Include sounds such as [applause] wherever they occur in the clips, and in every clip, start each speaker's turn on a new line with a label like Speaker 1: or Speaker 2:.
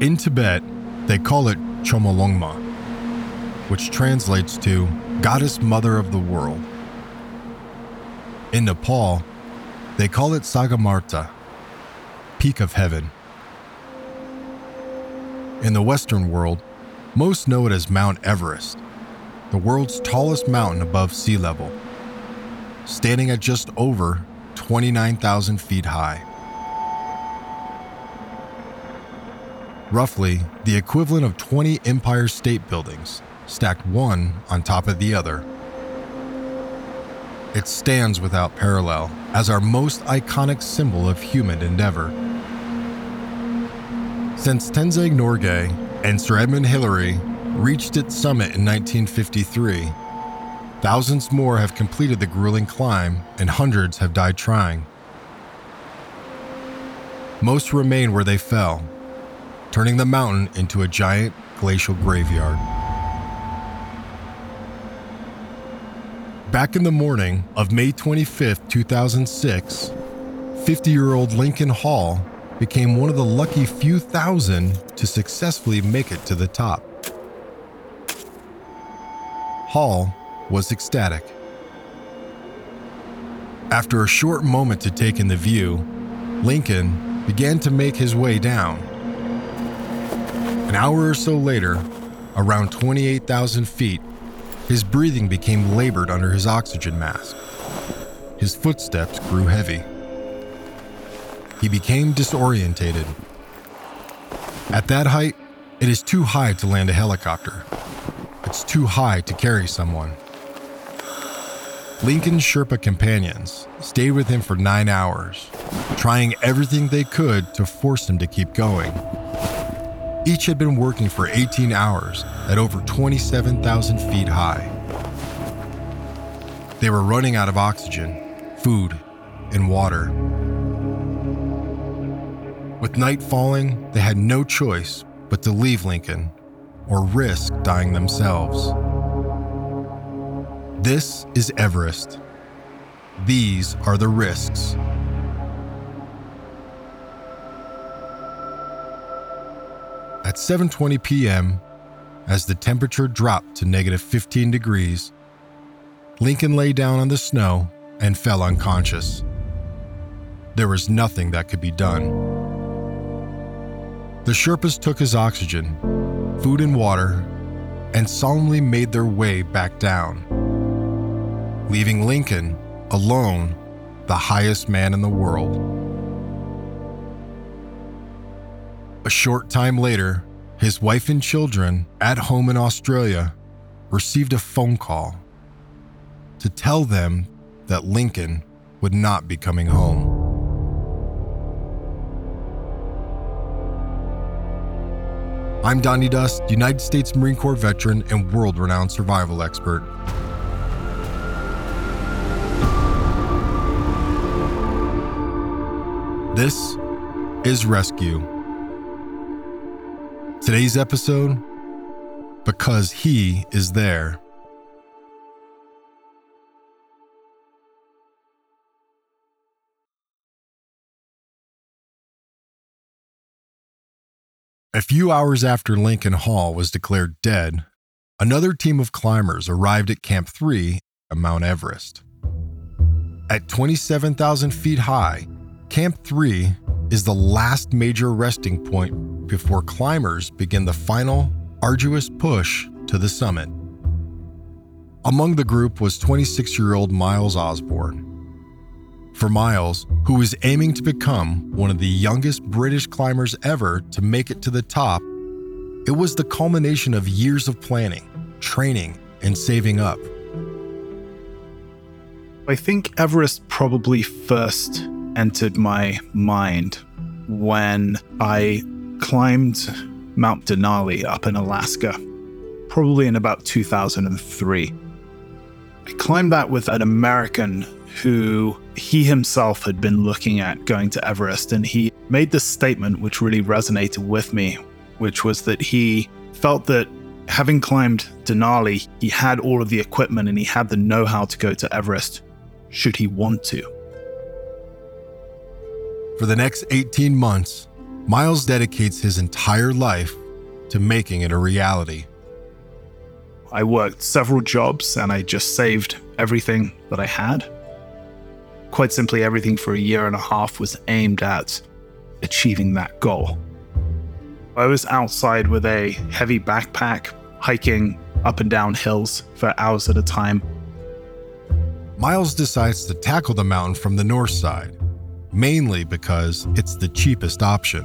Speaker 1: In Tibet, they call it Chomolungma, which translates to Goddess Mother of the World. In Nepal, they call it Sagarmatha, Peak of Heaven. In the Western world, most know it as Mount Everest, the world's tallest mountain above sea level, standing at just over 29,000 feet high. Roughly the equivalent of 20 Empire State Buildings, stacked one on top of the other. It stands without parallel as our most iconic symbol of human endeavor. Since Tenzing Norgay and Sir Edmund Hillary reached its summit in 1953, thousands more have completed the grueling climb and hundreds have died trying. Most remain where they fell, turning the mountain into a giant glacial graveyard. Back in the morning of May 25, 2006, 50 year old Lincoln Hall became one of the lucky few thousand to successfully make it to the top. Hall was ecstatic. After a short moment to take in the view, Lincoln began to make his way down. An hour or so later, around 28,000 feet, his breathing became labored under his oxygen mask. His footsteps grew heavy. He became disorientated. At that height, it is too high to land a helicopter. It's too high to carry someone. Lincoln's Sherpa companions stayed with him for nine hours, trying everything they could to force him to keep going. Each had been working for 18 hours at over 27,000 feet high. They were running out of oxygen, food, and water. With night falling, they had no choice but to leave Lincoln or risk dying themselves. This is Everest. These are the risks. At 7:20 p.m., as the temperature dropped to negative 15 degrees, Lincoln lay down on the snow and fell unconscious. There was nothing that could be done. The Sherpas took his oxygen, food, and water and solemnly made their way back down, leaving Lincoln alone, the highest man in the world. A short time later, his wife and children at home in Australia received a phone call to tell them that Lincoln would not be coming home. I'm Donny Dust, United States Marine Corps veteran and world renowned survival expert. This is Rescue. Today's episode Because He is There. A few hours after Lincoln Hall was declared dead, another team of climbers arrived at Camp 3 at Mount Everest. At 27,000 feet high, Camp 3 is the last major resting point before climbers begin the final, arduous push to the summit. Among the group was 26 year old Myles Osborne. For Myles, who was aiming to become one of the youngest British climbers ever to make it to the top, it was the culmination of years of planning, training, and saving up.
Speaker 2: I think Everest probably first entered my mind when I climbed Mount Denali up in Alaska, probably in about 2003. I climbed that with an American who he himself had been looking at going to Everest, and he made this statement which really resonated with me, which was that he felt that having climbed Denali, he had all of the equipment and he had the know how to go to Everest should he want to.
Speaker 1: For the next 18 months, Myles dedicates his entire life to making it a reality.
Speaker 2: I worked several jobs and I just saved everything that I had. Quite simply, everything for a year and a half was aimed at achieving that goal. I was outside with a heavy backpack, hiking up and down hills for hours at a time.
Speaker 1: Myles decides to tackle the mountain from the north side, mainly because it's the cheapest option.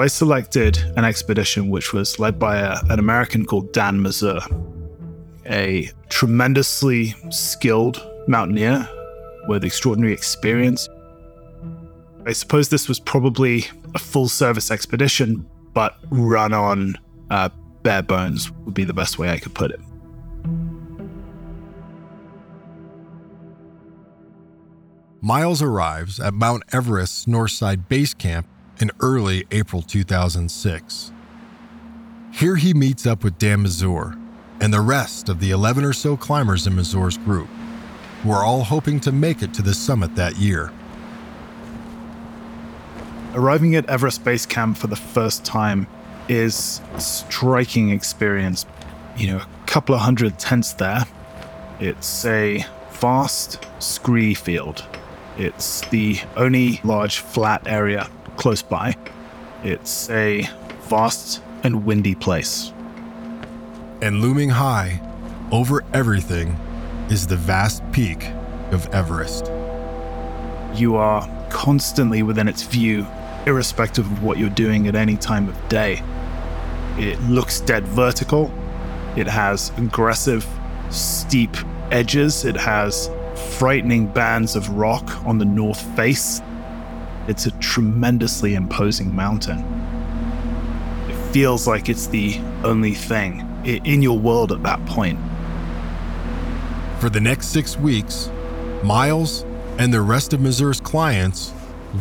Speaker 2: I selected an expedition which was led by a, an American called Dan Mazur, a tremendously skilled mountaineer with extraordinary experience. I suppose this was probably a full service expedition, but run on uh, bare bones would be the best way I could put it.
Speaker 1: Myles arrives at Mount Everest's Northside Base Camp early April 2006. Here he meets up with Dan Mazur and the rest of the 11 or so climbers in Mazur's group, who are all hoping to make it to the summit that year.
Speaker 2: Arriving at Everest Base Camp for the first time is a striking experience. You know, a couple of hundred tents there. It's a vast scree field. It's the only large flat area close by. It's a vast and windy place.
Speaker 1: And looming high over everything is the vast peak of Everest.
Speaker 2: You are constantly within its view, irrespective of what you're doing at any time of day. It looks dead vertical. It has aggressive, steep edges. It has frightening bands of rock on the north face it's a tremendously imposing mountain. It feels like it's the only thing in your world at that point.
Speaker 1: For the next six weeks, Myles and the rest of Mazur's clients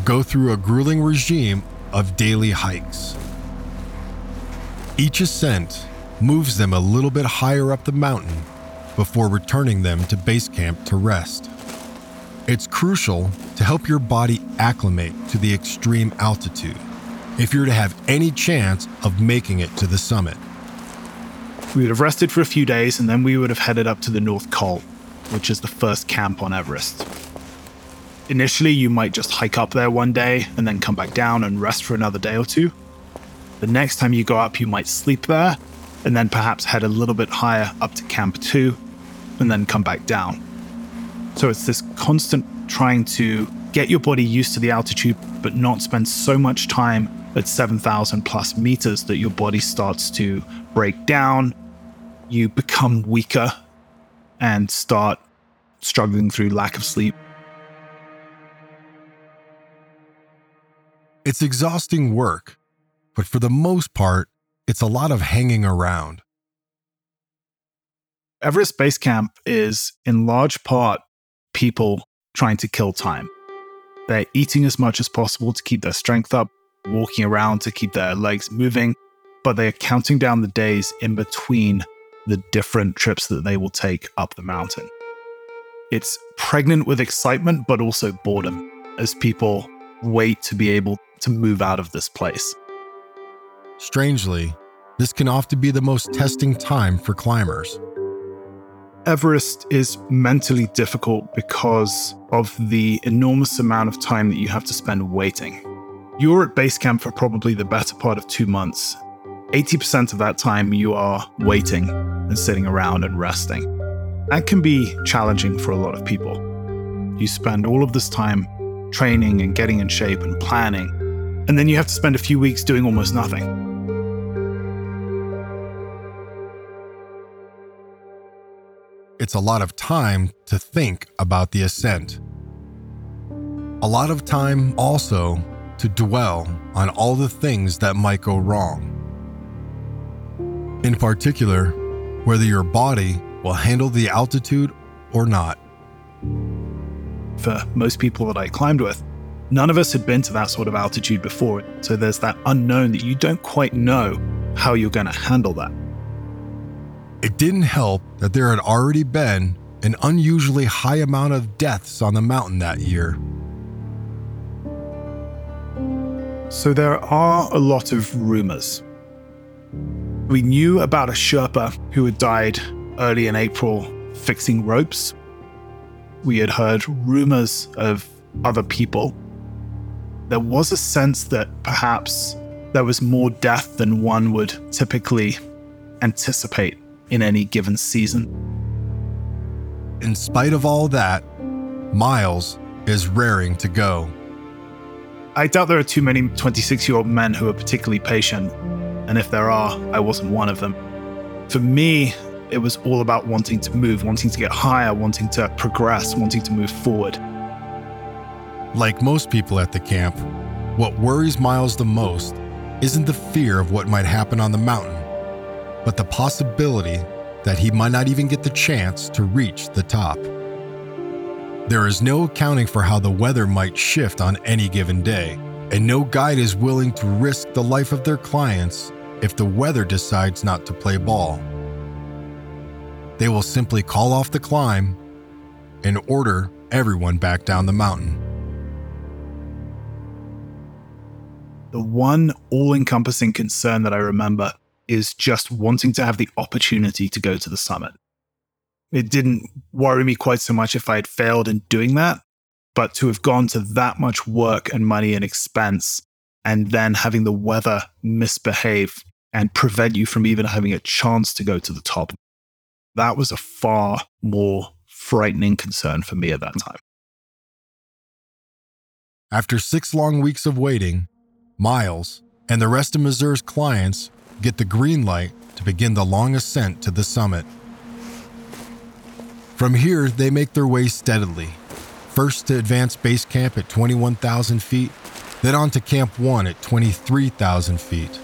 Speaker 1: go through a grueling regime of daily hikes. Each ascent moves them a little bit higher up the mountain before returning them to base camp to rest. It's crucial to help your body acclimate to the extreme altitude if you're to have any chance of making it to the summit.
Speaker 2: We would have rested for a few days and then we would have headed up to the North Col, which is the first camp on Everest. Initially, you might just hike up there one day and then come back down and rest for another day or two. The next time you go up, you might sleep there and then perhaps head a little bit higher up to Camp 2 and then come back down. So it's this constant trying to get your body used to the altitude, but not spend so much time at 7,000 plus meters that your body starts to break down. You become weaker and start struggling through lack of sleep.
Speaker 1: It's exhausting work, but for the most part, it's a lot of hanging around.
Speaker 2: Everest Base Camp is in large part people trying to kill time. They're eating as much as possible to keep their strength up, walking around to keep their legs moving, but they are counting down the days in between the different trips that they will take up the mountain. It's pregnant with excitement, but also boredom as people wait to be able to move out of this place.
Speaker 1: Strangely, this can often be the most testing time for climbers.
Speaker 2: Everest is mentally difficult because of the enormous amount of time that you have to spend waiting. You're at base camp for probably the better part of two months. 80% of that time you are waiting and sitting around and resting. That can be challenging for a lot of people. You spend all of this time training and getting in shape and planning, and then you have to spend a few weeks doing almost nothing.
Speaker 1: It's a lot of time to think about the ascent. A lot of time also to dwell on all the things that might go wrong. In particular, whether your body will handle the altitude or not.
Speaker 2: For most people that I climbed with, none of us had been to that sort of altitude before, so there's that unknown that you don't quite know how you're going to handle that.
Speaker 1: It didn't help that there had already been an unusually high amount of deaths on the mountain that year.
Speaker 2: So there are a lot of rumors. We knew about a Sherpa who had died early in April fixing ropes. We had heard rumors of other people. There was a sense that perhaps there was more death than one would typically anticipate in any given season.
Speaker 1: In spite of all that, Myles is raring to go.
Speaker 2: I doubt there are too many 26 year old men who are particularly patient, and if there are, I wasn't one of them. For me, it was all about wanting to move, wanting to get higher, wanting to progress, wanting to move forward.
Speaker 1: Like most people at the camp, what worries Myles the most isn't the fear of what might happen on the mountain, but the possibility that he might not even get the chance to reach the top. There is no accounting for how the weather might shift on any given day, and no guide is willing to risk the life of their clients if the weather decides not to play ball. They will simply call off the climb and order everyone back down the mountain.
Speaker 2: The one all encompassing concern that I remember is just wanting to have the opportunity to go to the summit. It didn't worry me quite so much if I had failed in doing that, but to have gone to that much work and money and expense and then having the weather misbehave and prevent you from even having a chance to go to the top, that was a far more frightening concern for me at that time.
Speaker 1: After six long weeks of waiting, Myles and the rest of Mazur's clients get the green light to begin the long ascent to the summit. From here, they make their way steadily, first to advanced base camp at 21,000 feet, then on to Camp 1 at 23,000 feet.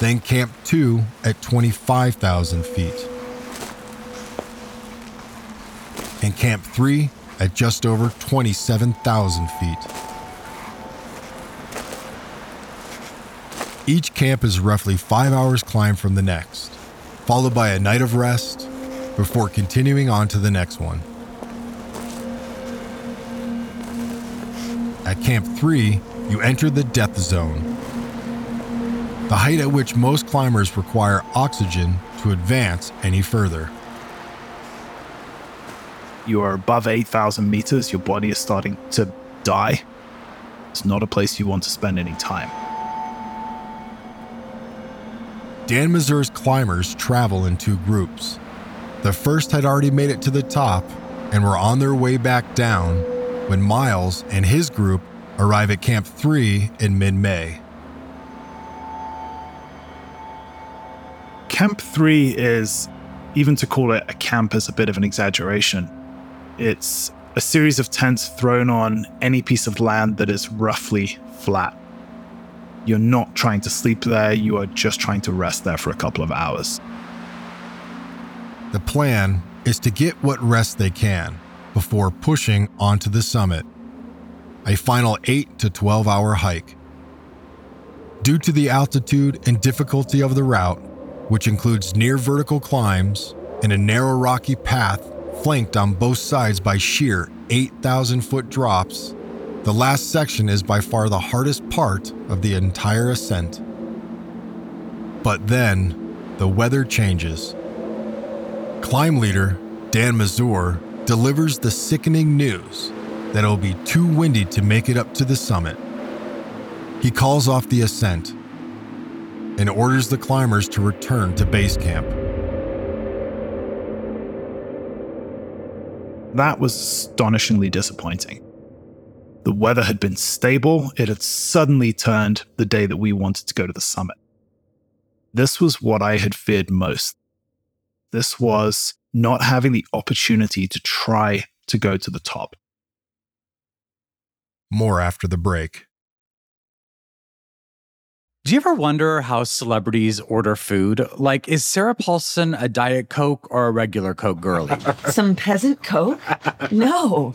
Speaker 1: Then Camp 2 at 25,000 feet. And Camp 3 at just over 27,000 feet. Each camp is roughly five hours climb from the next, followed by a night of rest before continuing on to the next one. At Camp 3, you enter the death zone, the height at which most climbers require oxygen to advance any further.
Speaker 2: You are above 8,000 meters, your body is starting to die. It's not a place you want to spend any time.
Speaker 1: Dan Mazur's climbers travel in two groups. The first had already made it to the top and were on their way back down when Myles and his group arrive at Camp 3 in mid May.
Speaker 2: Camp 3 is, even to call it a camp is a bit of an exaggeration. It's a series of tents thrown on any piece of land that is roughly flat. You're not trying to sleep there, you are just trying to rest there for a couple of hours.
Speaker 1: The plan is to get what rest they can before pushing onto the summit. A final 8 to 12 hour hike. Due to the altitude and difficulty of the route, which includes near vertical climbs and a narrow rocky path flanked on both sides by sheer 8,000 foot drops, the last section is by far the hardest part of the entire ascent. But then, the weather changes. Climb leader Dan Mazur delivers the sickening news that it'll be too windy to make it up to the summit. He calls off the ascent and orders the climbers to return to base camp.
Speaker 2: That was astonishingly disappointing. The weather had been stable, it had suddenly turned the day that we wanted to go to the summit. This was what I had feared most. This was not having the opportunity to try to go to the top.
Speaker 1: More after the break.
Speaker 3: Do you ever wonder how celebrities order food? Like, is Sarah Paulson a Diet Coke or a regular Coke girlie? [laughs]
Speaker 4: Some peasant Coke? No.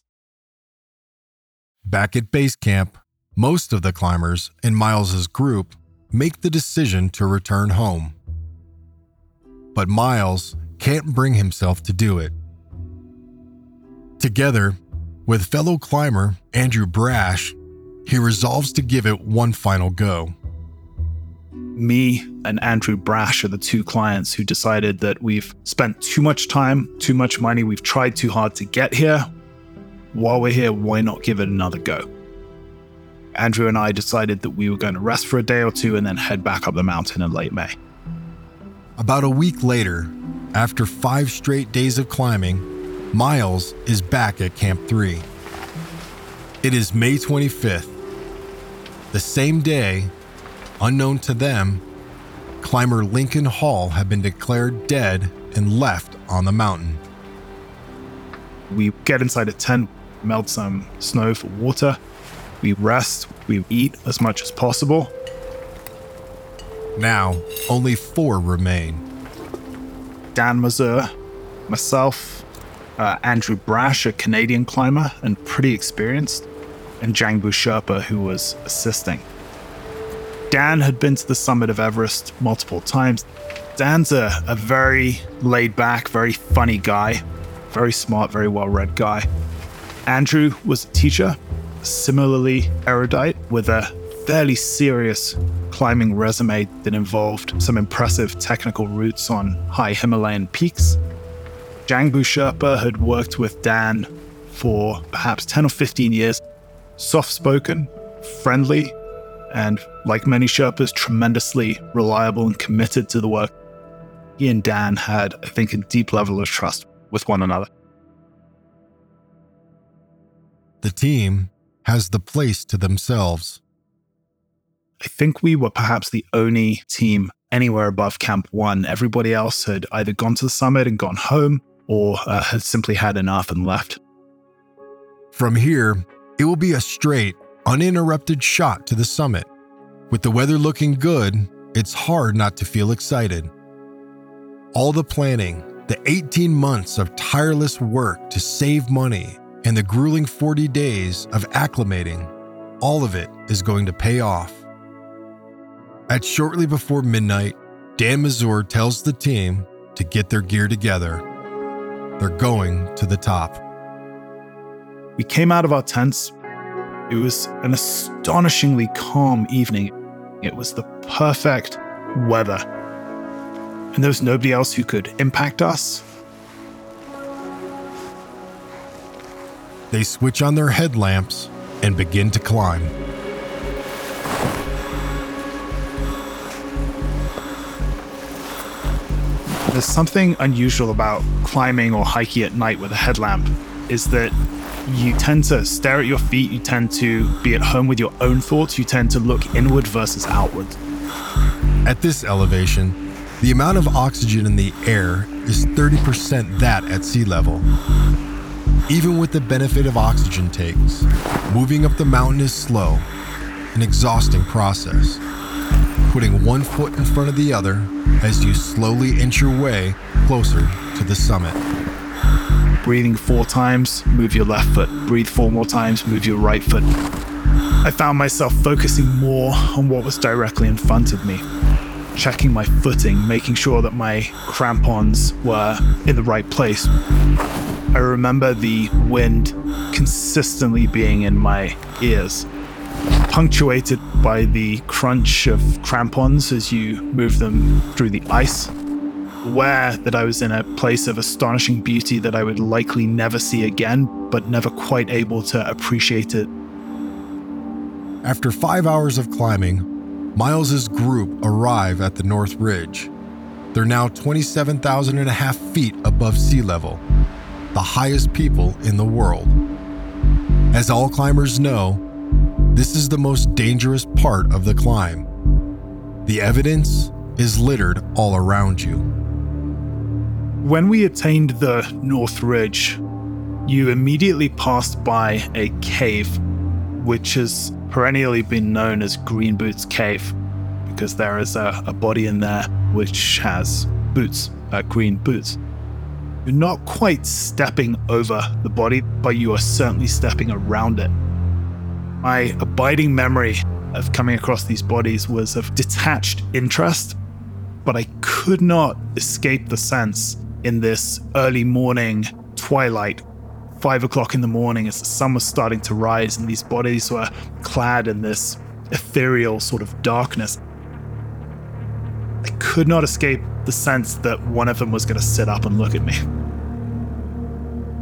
Speaker 1: Back at base camp, most of the climbers in Myles's group make the decision to return home. But Myles can't bring himself to do it. Together with fellow climber Andrew Brash, he resolves to give it one final go.
Speaker 2: Me and Andrew Brash are the two clients who decided that we've spent too much time, too much money, we've tried too hard to get here. While we're here, why not give it another go? Andrew and I decided that we were going to rest for a day or two and then head back up the mountain in late May.
Speaker 1: About a week later, after five straight days of climbing, Myles is back at Camp 3. It is May 25th. The same day, unknown to them, climber Lincoln Hall had been declared dead and left on the mountain.
Speaker 2: We get inside a tent, melt some snow for water, we rest, we eat as much as possible.
Speaker 1: Now, only four remain.
Speaker 2: Dan Mazur, myself, uh, Andrew Brash, a Canadian climber and pretty experienced, and Jangbu Sherpa, who was assisting. Dan had been to the summit of Everest multiple times. Dan's a, a very laid back, very funny guy, very smart, very well read guy. Andrew was a teacher, similarly erudite, with a fairly serious climbing resume that involved some impressive technical routes on high Himalayan peaks. Jangbu Sherpa had worked with Dan for perhaps 10 or 15 years, soft spoken, friendly, and like many Sherpas, tremendously reliable and committed to the work. He and Dan had, I think, a deep level of trust with one another.
Speaker 1: The team has the place to themselves.
Speaker 2: I think we were perhaps the only team anywhere above Camp 1. Everybody else had either gone to the summit and gone home or uh, had simply had enough and left.
Speaker 1: From here, it will be a straight, uninterrupted shot to the summit. With the weather looking good, it's hard not to feel excited. All the planning, the 18 months of tireless work to save money, and the grueling 40 days of acclimating, all of it is going to pay off. At shortly before midnight, Dan Mazur tells the team to get their gear together. They're going to the top.
Speaker 2: We came out of our tents. It was an astonishingly calm evening. It was the perfect weather. And there was nobody else who could impact us.
Speaker 1: They switch on their headlamps and begin to climb.
Speaker 2: There's something unusual about climbing or hiking at night with a headlamp is that you tend to stare at your feet, you tend to be at home with your own thoughts, you tend to look inward versus outward.
Speaker 1: At this elevation, the amount of oxygen in the air is 30% that at sea level. Even with the benefit of oxygen takes, moving up the mountain is slow, an exhausting process. Putting one foot in front of the other as you slowly inch your way closer to the summit.
Speaker 2: Breathing four times, move your left foot. Breathe four more times, move your right foot. I found myself focusing more on what was directly in front of me, checking my footing, making sure that my crampons were in the right place. I remember the wind consistently being in my ears, punctuated by the crunch of crampons as you move them through the ice. Aware that I was in a place of astonishing beauty that I would likely never see again, but never quite able to appreciate it.
Speaker 1: After five hours of climbing, Myles's group arrive at the North Ridge. They're now 27,000 and a half feet above sea level, the highest people in the world. As all climbers know, this is the most dangerous part of the climb. The evidence is littered all around you.
Speaker 2: When we attained the North Ridge, you immediately passed by a cave, which has perennially been known as Green Boots Cave, because there is a, a body in there which has boots, uh, green boots. You're not quite stepping over the body, but you are certainly stepping around it. My abiding memory of coming across these bodies was of detached interest, but I could not escape the sense in this early morning twilight, five o'clock in the morning, as the sun was starting to rise, and these bodies were clad in this ethereal sort of darkness. I could not escape the sense that one of them was going to sit up and look at me.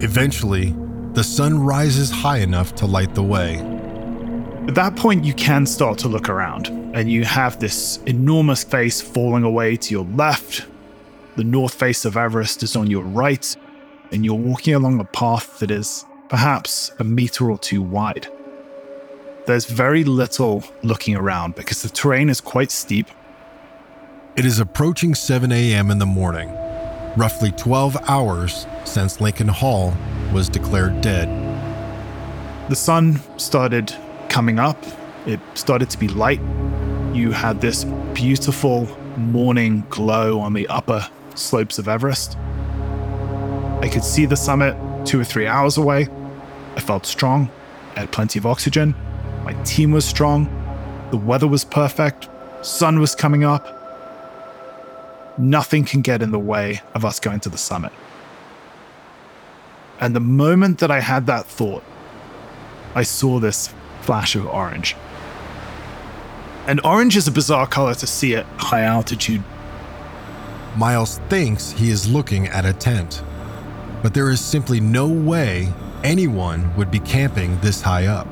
Speaker 1: Eventually, the sun rises high enough to light the way.
Speaker 2: At that point, you can start to look around, and you have this enormous face falling away to your left. The north face of Everest is on your right, and you're walking along a path that is perhaps a meter or two wide. There's very little looking around because the terrain is quite steep.
Speaker 1: It is approaching 7 a.m. in the morning, roughly 12 hours since Lincoln Hall was declared dead.
Speaker 2: The sun started coming up, it started to be light. You had this beautiful morning glow on the upper slopes of Everest. I could see the summit two or three hours away. I felt strong, I had plenty of oxygen. My team was strong. The weather was perfect. Sun was coming up. Nothing can get in the way of us going to the summit. And the moment that I had that thought, I saw this flash of orange. And orange is a bizarre color to see at high altitude.
Speaker 1: Myles thinks he is looking at a tent, but there is simply no way anyone would be camping this high up.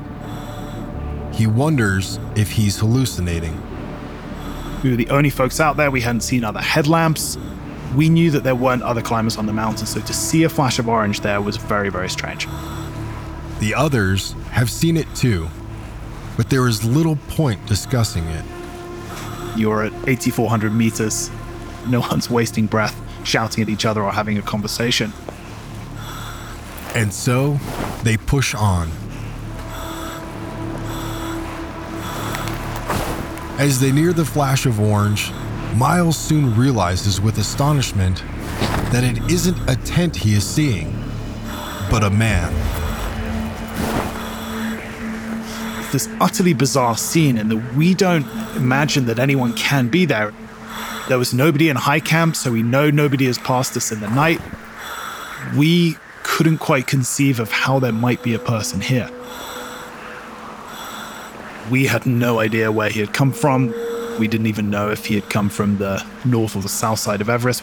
Speaker 1: He wonders if he's hallucinating.
Speaker 2: We were the only folks out there. We hadn't seen other headlamps. We knew that there weren't other climbers on the mountain, so to see a flash of orange there was very, very strange.
Speaker 1: The others have seen it too, but there is little point discussing it.
Speaker 2: You're at 8,400 meters. No one's wasting breath shouting at each other or having a conversation.
Speaker 1: And so they push on. As they near the flash of orange, Myles soon realizes with astonishment that it isn't a tent he is seeing, but a man.
Speaker 2: This utterly bizarre scene, and that we don't imagine that anyone can be there. There was nobody in high camp, so we know nobody has passed us in the night. We couldn't quite conceive of how there might be a person here. We had no idea where he had come from. We didn't even know if he had come from the north or the south side of Everest.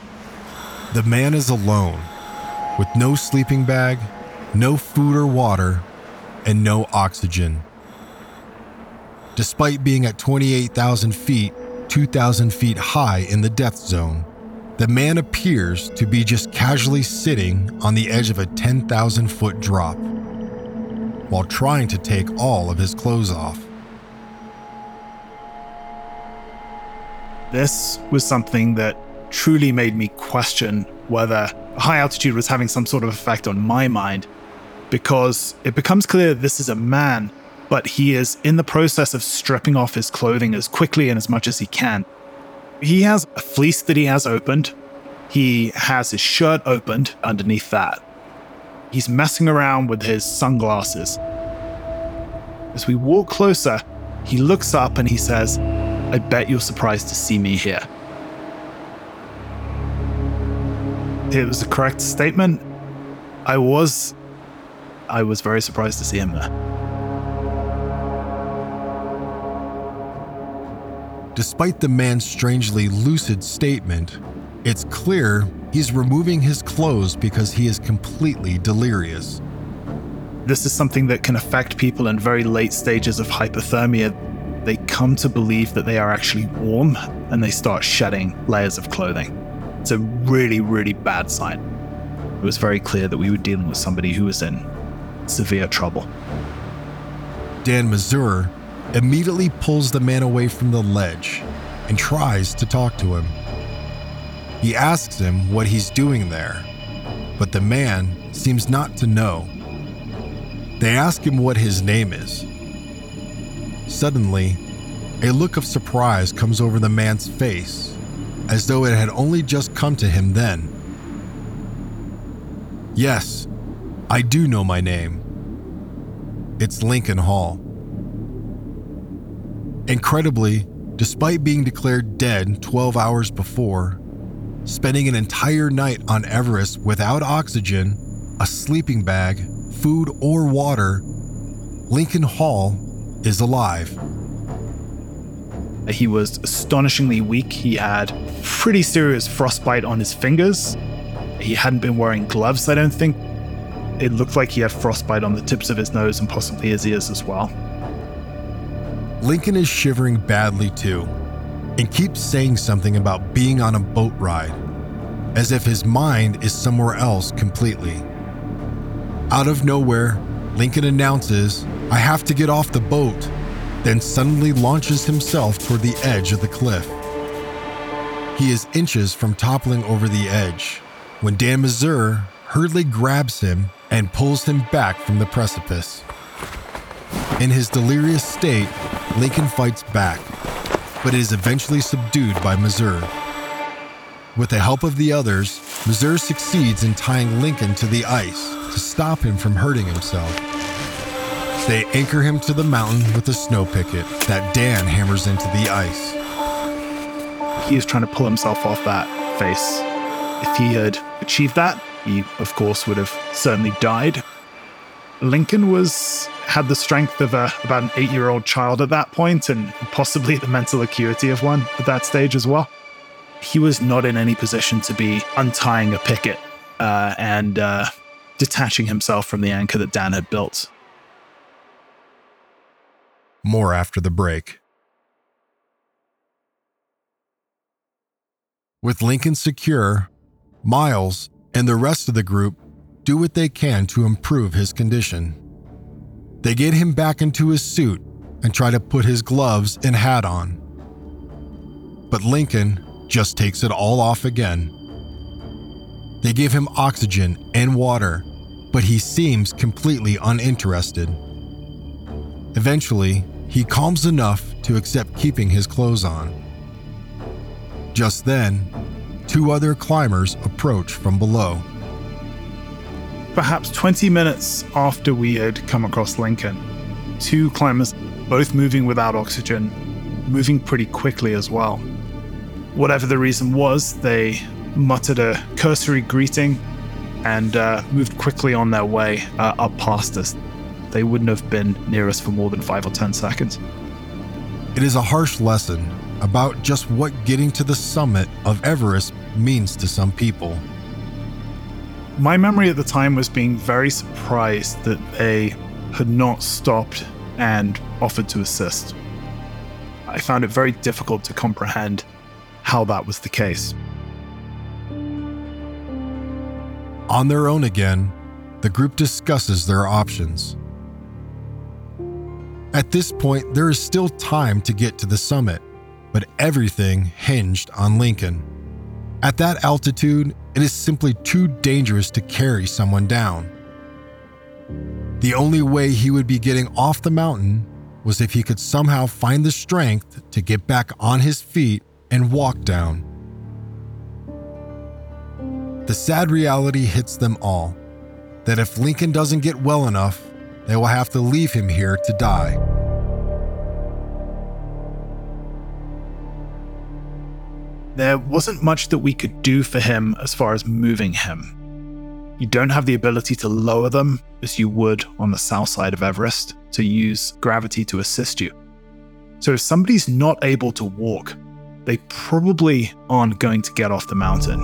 Speaker 1: The man is alone, with no sleeping bag, no food or water, and no oxygen. Despite being at 28,000 feet, 2,000 feet high in the death zone, the man appears to be just casually sitting on the edge of a 10,000 foot drop while trying to take all of his clothes off.
Speaker 2: This was something that truly made me question whether high altitude was having some sort of effect on my mind because it becomes clear this is a man, but he is in the process of stripping off his clothing as quickly and as much as he can. He has a fleece that he has opened. He has his shirt opened underneath that. He's messing around with his sunglasses. As we walk closer, he looks up and he says, I bet you're surprised to see me here. It was a correct statement. I was. I was very surprised to see him there.
Speaker 1: Despite the man's strangely lucid statement, it's clear he's removing his clothes because he is completely delirious.
Speaker 2: This is something that can affect people in very late stages of hypothermia. Come to believe that they are actually warm and they start shedding layers of clothing. It's a really, really bad sign. It was very clear that we were dealing with somebody who was in severe trouble.
Speaker 1: Dan Mazur immediately pulls the man away from the ledge and tries to talk to him. He asks him what he's doing there, but the man seems not to know. They ask him what his name is. Suddenly, a look of surprise comes over the man's face, as though it had only just come to him then. Yes, I do know my name. It's Lincoln Hall. Incredibly, despite being declared dead 12 hours before, spending an entire night on Everest without oxygen, a sleeping bag, food, or water, Lincoln Hall is alive.
Speaker 2: He was astonishingly weak. He had pretty serious frostbite on his fingers. He hadn't been wearing gloves, I don't think. It looked like he had frostbite on the tips of his nose and possibly his ears as well.
Speaker 1: Lincoln is shivering badly too, and keeps saying something about being on a boat ride, as if his mind is somewhere else completely. Out of nowhere, Lincoln announces, I have to get off the boat, then suddenly launches himself toward the edge of the cliff. He is inches from toppling over the edge when Dan Mazur hurriedly grabs him and pulls him back from the precipice. In his delirious state, Lincoln fights back, but is eventually subdued by Mazur. With the help of the others, Mazur succeeds in tying Lincoln to the ice to stop him from hurting himself. They anchor him to the mountain with a snow picket that Dan hammers into the ice.
Speaker 2: He is trying to pull himself off that face. If he had achieved that, he, of course, would have certainly died. Lincoln was had the strength of a, about an eight-year-old child at that point, and possibly the mental acuity of one at that stage as well. He was not in any position to be untying a picket uh, and uh, detaching himself from the anchor that Dan had built.
Speaker 1: More after the break. With Lincoln secure, Myles and the rest of the group do what they can to improve his condition. They get him back into his suit and try to put his gloves and hat on. But Lincoln just takes it all off again. They give him oxygen and water, but he seems completely uninterested. Eventually, he calms enough to accept keeping his clothes on. Just then, two other climbers approach from below.
Speaker 2: Perhaps 20 minutes after we had come across Lincoln, two climbers, both moving without oxygen, moving pretty quickly as well. Whatever the reason was, they muttered a cursory greeting and uh, moved quickly on their way uh, up past us. They wouldn't have been near us for more than five or 10 seconds.
Speaker 1: It is a harsh lesson about just what getting to the summit of Everest means to some people.
Speaker 2: My memory at the time was being very surprised that they had not stopped and offered to assist. I found it very difficult to comprehend how that was the case.
Speaker 1: On their own again, the group discusses their options. At this point, there is still time to get to the summit, but everything hinged on Lincoln. At that altitude, it is simply too dangerous to carry someone down. The only way he would be getting off the mountain was if he could somehow find the strength to get back on his feet and walk down. The sad reality hits them all that if Lincoln doesn't get well enough, they will have to leave him here to die.
Speaker 2: There wasn't much that we could do for him as far as moving him. You don't have the ability to lower them as you would on the south side of Everest to use gravity to assist you. So if somebody's not able to walk, they probably aren't going to get off the mountain.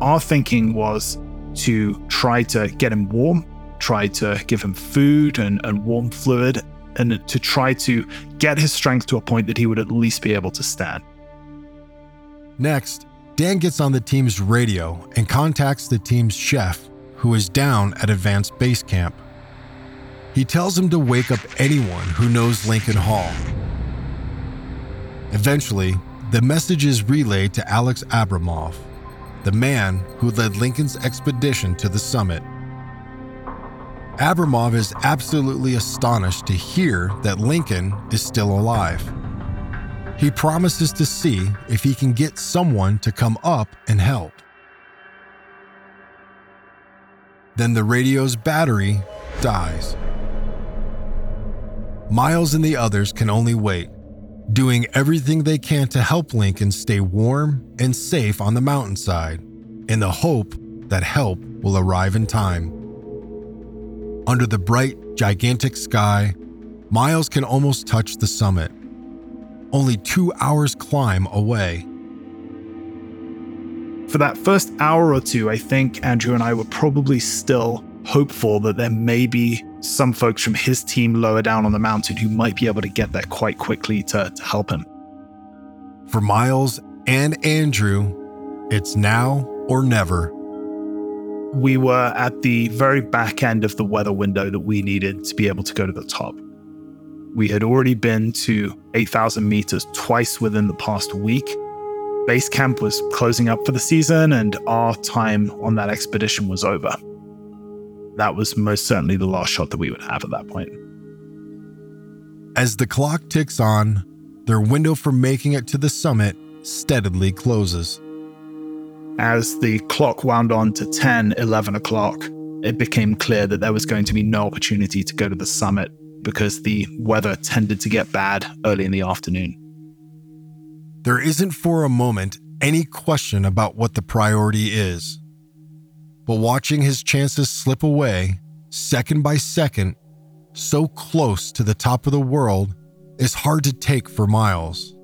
Speaker 2: Our thinking was to try to get him warm, try to give him food and, and warm fluid, and to try to get his strength to a point that he would at least be able to stand.
Speaker 1: Next, Dan gets on the team's radio and contacts the team's chef, who is down at Advanced Base Camp. He tells him to wake up anyone who knows Lincoln Hall. Eventually, the message is relayed to Alex Abramov, the man who led Lincoln's expedition to the summit. Abramov is absolutely astonished to hear that Lincoln is still alive. He promises to see if he can get someone to come up and help. Then the radio's battery dies. Myles and the others can only wait, doing everything they can to help Lincoln stay warm and safe on the mountainside, in the hope that help will arrive in time. Under the bright, gigantic sky, Myles can almost touch the summit, only two hours' climb away.
Speaker 2: For that first hour or two, I think Andrew and I were probably still hopeful that there may be some folks from his team lower down on the mountain who might be able to get there quite quickly to, to help him.
Speaker 1: For Myles and Andrew, it's now or never.
Speaker 2: We were at the very back end of the weather window that we needed to be able to go to the top. We had already been to 8,000 meters twice within the past week. Base camp was closing up for the season, and our time on that expedition was over. That was most certainly the last shot that we would have at that point.
Speaker 1: As the clock ticks on, their window for making it to the summit steadily closes.
Speaker 2: As the clock wound on to 10, 11 o'clock, it became clear that there was going to be no opportunity to go to the summit because the weather tended to get bad early in the afternoon.
Speaker 1: There isn't for a moment any question about what the priority is. But watching his chances slip away, second by second, so close to the top of the world, is hard to take for Myles.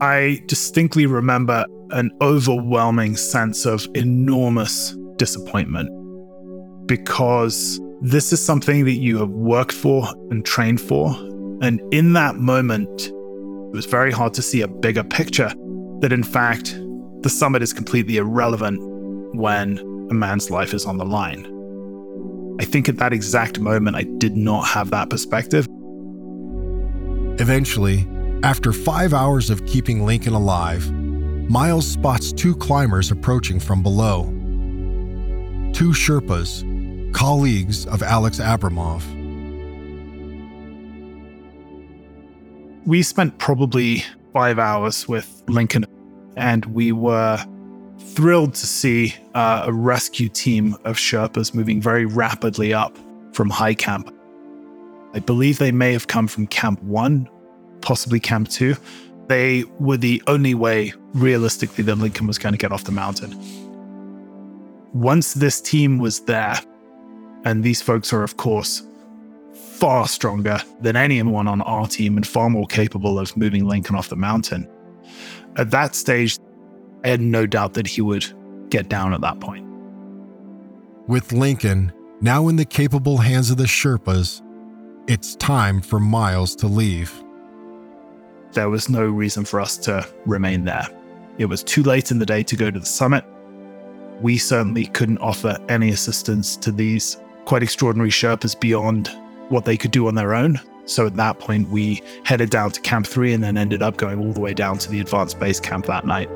Speaker 2: I distinctly remember an overwhelming sense of enormous disappointment because this is something that you have worked for and trained for. And in that moment, it was very hard to see a bigger picture that, in fact, the summit is completely irrelevant when a man's life is on the line. I think at that exact moment, I did not have that perspective.
Speaker 1: Eventually, after five hours of keeping Lincoln alive, Myles spots two climbers approaching from below. Two Sherpas, colleagues of Alex Abramov.
Speaker 2: We spent probably five hours with Lincoln, and we were thrilled to see uh, a rescue team of Sherpas moving very rapidly up from high camp. I believe they may have come from Camp 1, possibly Camp 2. They were the only way, realistically, that Lincoln was going to get off the mountain. Once this team was there, and these folks are, of course, far stronger than anyone on our team and far more capable of moving Lincoln off the mountain. At that stage, I had no doubt that he would get down at that point.
Speaker 1: With Lincoln now in the capable hands of the Sherpas, it's time for Myles to leave.
Speaker 2: There was no reason for us to remain there. It was too late in the day to go to the summit. We certainly couldn't offer any assistance to these quite extraordinary Sherpas beyond what they could do on their own. So at that point, we headed down to Camp 3 and then ended up going all the way down to the advanced base camp that night.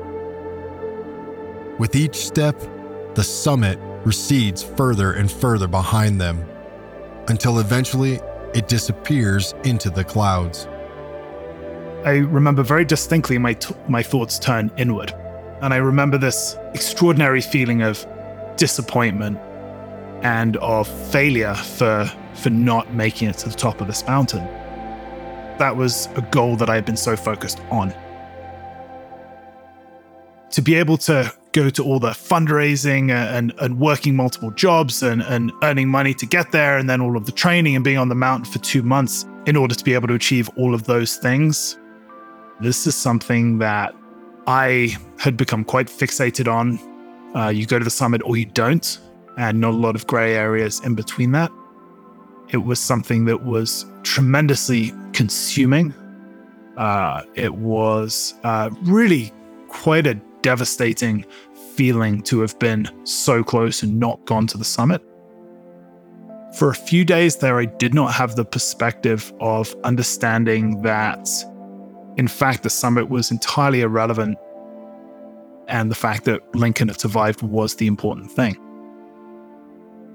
Speaker 1: With each step, the summit recedes further and further behind them until eventually it disappears into the clouds.
Speaker 2: I remember very distinctly my, t- my thoughts turn inward. And I remember this extraordinary feeling of disappointment and of failure for, for not making it to the top of this mountain. That was a goal that I had been so focused on. To be able to go to all the fundraising and, and working multiple jobs and, and earning money to get there, and then all of the training and being on the mountain for two months in order to be able to achieve all of those things. This is something that I had become quite fixated on. Uh, you go to the summit or you don't, and not a lot of gray areas in between that. It was something that was tremendously consuming. Uh, it was uh, really quite a devastating feeling to have been so close and not gone to the summit. For a few days there, I did not have the perspective of understanding that, in fact, the summit was entirely irrelevant and the fact that Lincoln had survived was the important thing.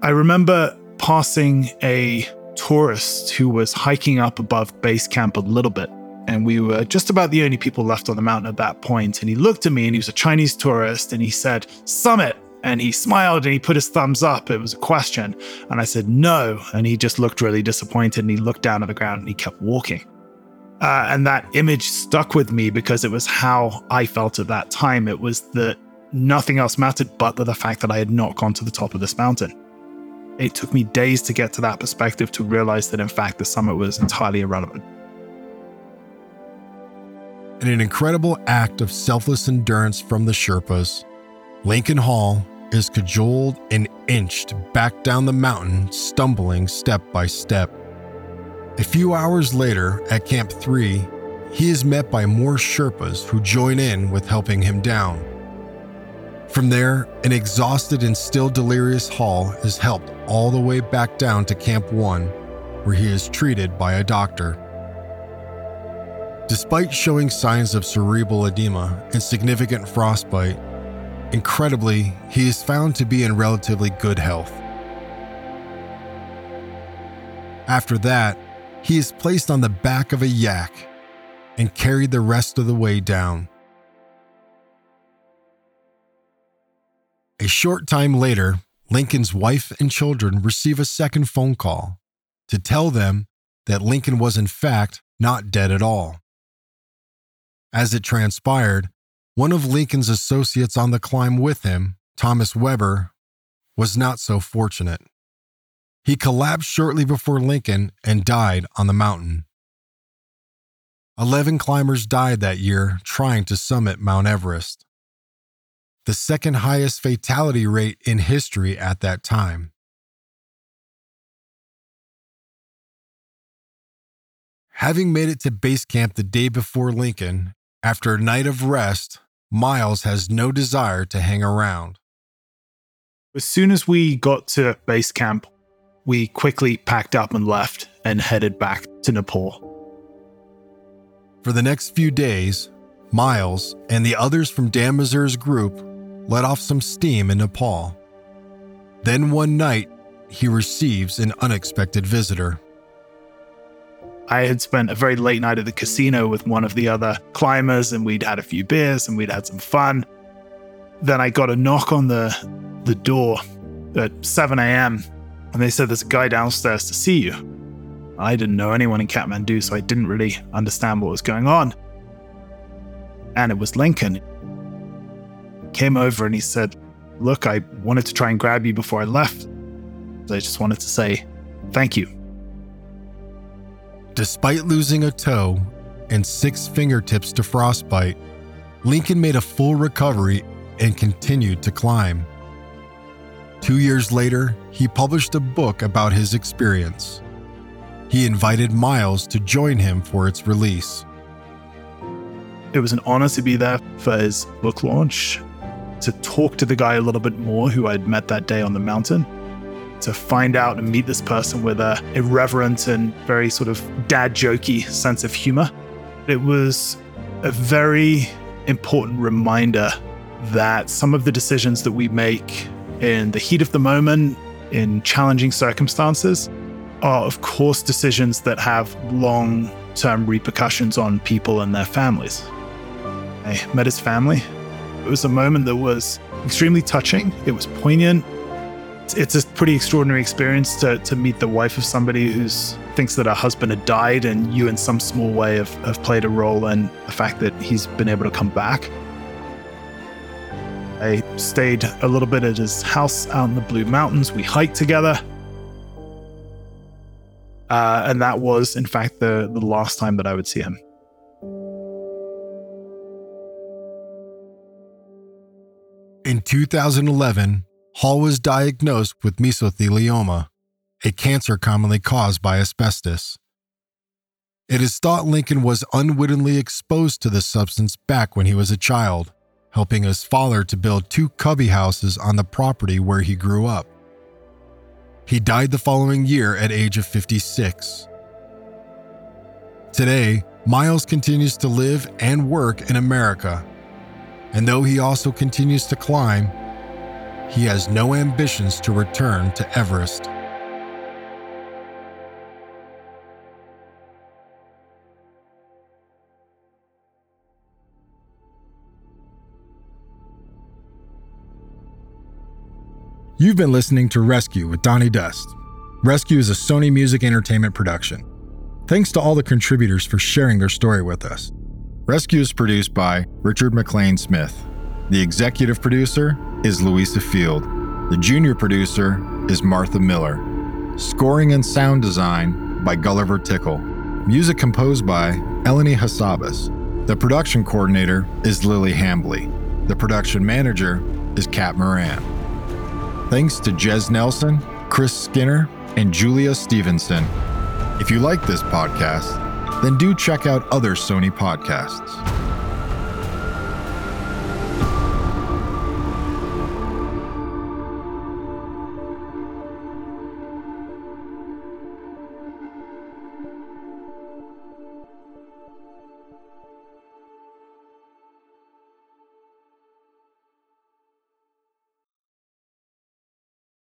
Speaker 2: I remember passing a tourist who was hiking up above base camp a little bit. And we were just about the only people left on the mountain at that point. And he looked at me and he was a Chinese tourist and he said, Summit. And he smiled and he put his thumbs up. It was a question. And I said, No. And he just looked really disappointed and he looked down at the ground and he kept walking. Uh, and that image stuck with me because it was how I felt at that time. It was that nothing else mattered but the fact that I had not gone to the top of this mountain. It took me days to get to that perspective to realize that, in fact, the summit was entirely irrelevant.
Speaker 1: In an incredible act of selfless endurance from the Sherpas, Lincoln Hall is cajoled and inched back down the mountain, stumbling step by step. A few hours later, at Camp 3, he is met by more Sherpas who join in with helping him down. From there, an exhausted and still delirious Hall is helped all the way back down to Camp 1, where he is treated by a doctor. Despite showing signs of cerebral edema and significant frostbite, incredibly, he is found to be in relatively good health. After that, he is placed on the back of a yak and carried the rest of the way down. A short time later, Lincoln's wife and children receive a second phone call to tell them that Lincoln was, in fact, not dead at all. As it transpired, one of Lincoln's associates on the climb with him, Thomas Weber, was not so fortunate. He collapsed shortly before Lincoln and died on the mountain. Eleven climbers died that year trying to summit Mount Everest, the second highest fatality rate in history at that time. Having made it to base camp the day before Lincoln, after a night of rest, Myles has no desire to hang around.
Speaker 2: As soon as we got to base camp, we quickly packed up and left and headed back to Nepal.
Speaker 1: For the next few days, Myles and the others from Dan Mazur's group let off some steam in Nepal. Then one night, he receives an unexpected visitor.
Speaker 2: I had spent a very late night at the casino with one of the other climbers, and we'd had a few beers and we'd had some fun. Then I got a knock on the the door at 7 a.m. and they said there's a guy downstairs to see you. I didn't know anyone in Kathmandu, so I didn't really understand what was going on. And it was Lincoln. Came over and he said, Look, I wanted to try and grab you before I left. I just wanted to say thank you.
Speaker 1: Despite losing a toe and six fingertips to frostbite, Lincoln made a full recovery and continued to climb. Two years later, he published a book about his experience. He invited Myles to join him for its release.
Speaker 2: It was an honor to be there for his book launch, to talk to the guy a little bit more who I'd met that day on the mountain, to find out and meet this person with a irreverent and very sort of dad jokey sense of humor. It was a very important reminder that some of the decisions that we make in the heat of the moment, in challenging circumstances, are, of course, decisions that have long term repercussions on people and their families. I met his family. It was a moment that was extremely touching, it was poignant. It's a pretty extraordinary experience to, to meet the wife of somebody who thinks that her husband had died, and you, in some small way, have, have played a role in the fact that he's been able to come back. I stayed a little bit at his house out in the Blue Mountains. We hiked together. Uh, and that was, in fact, the, the last time that I would see him.
Speaker 1: In 2011, Hall was diagnosed with mesothelioma, a cancer commonly caused by asbestos. It is thought Lincoln was unwittingly exposed to the substance back when he was a child, helping his father to build two cubby houses on the property where he grew up. He died the following year at age of 56. Today, Myles continues to live and work in America. And though he also continues to climb, he has no ambitions to return to Everest. You've been listening to Rescue with Donny Dust. Rescue is a Sony Music Entertainment production. Thanks to all the contributors for sharing their story with us. Rescue is produced by Richard McLean Smith. The executive producer is Louisa Field. The junior producer is Martha Miller. Scoring and sound design by Gulliver Tickle. Music composed by Eleni Hassabis. The production coordinator is Lily Hambley. The production manager is Kat Moran. Thanks to Jez Nelson, Chris Skinner, and Julia Stevenson. If you like this podcast, then do check out other Sony podcasts.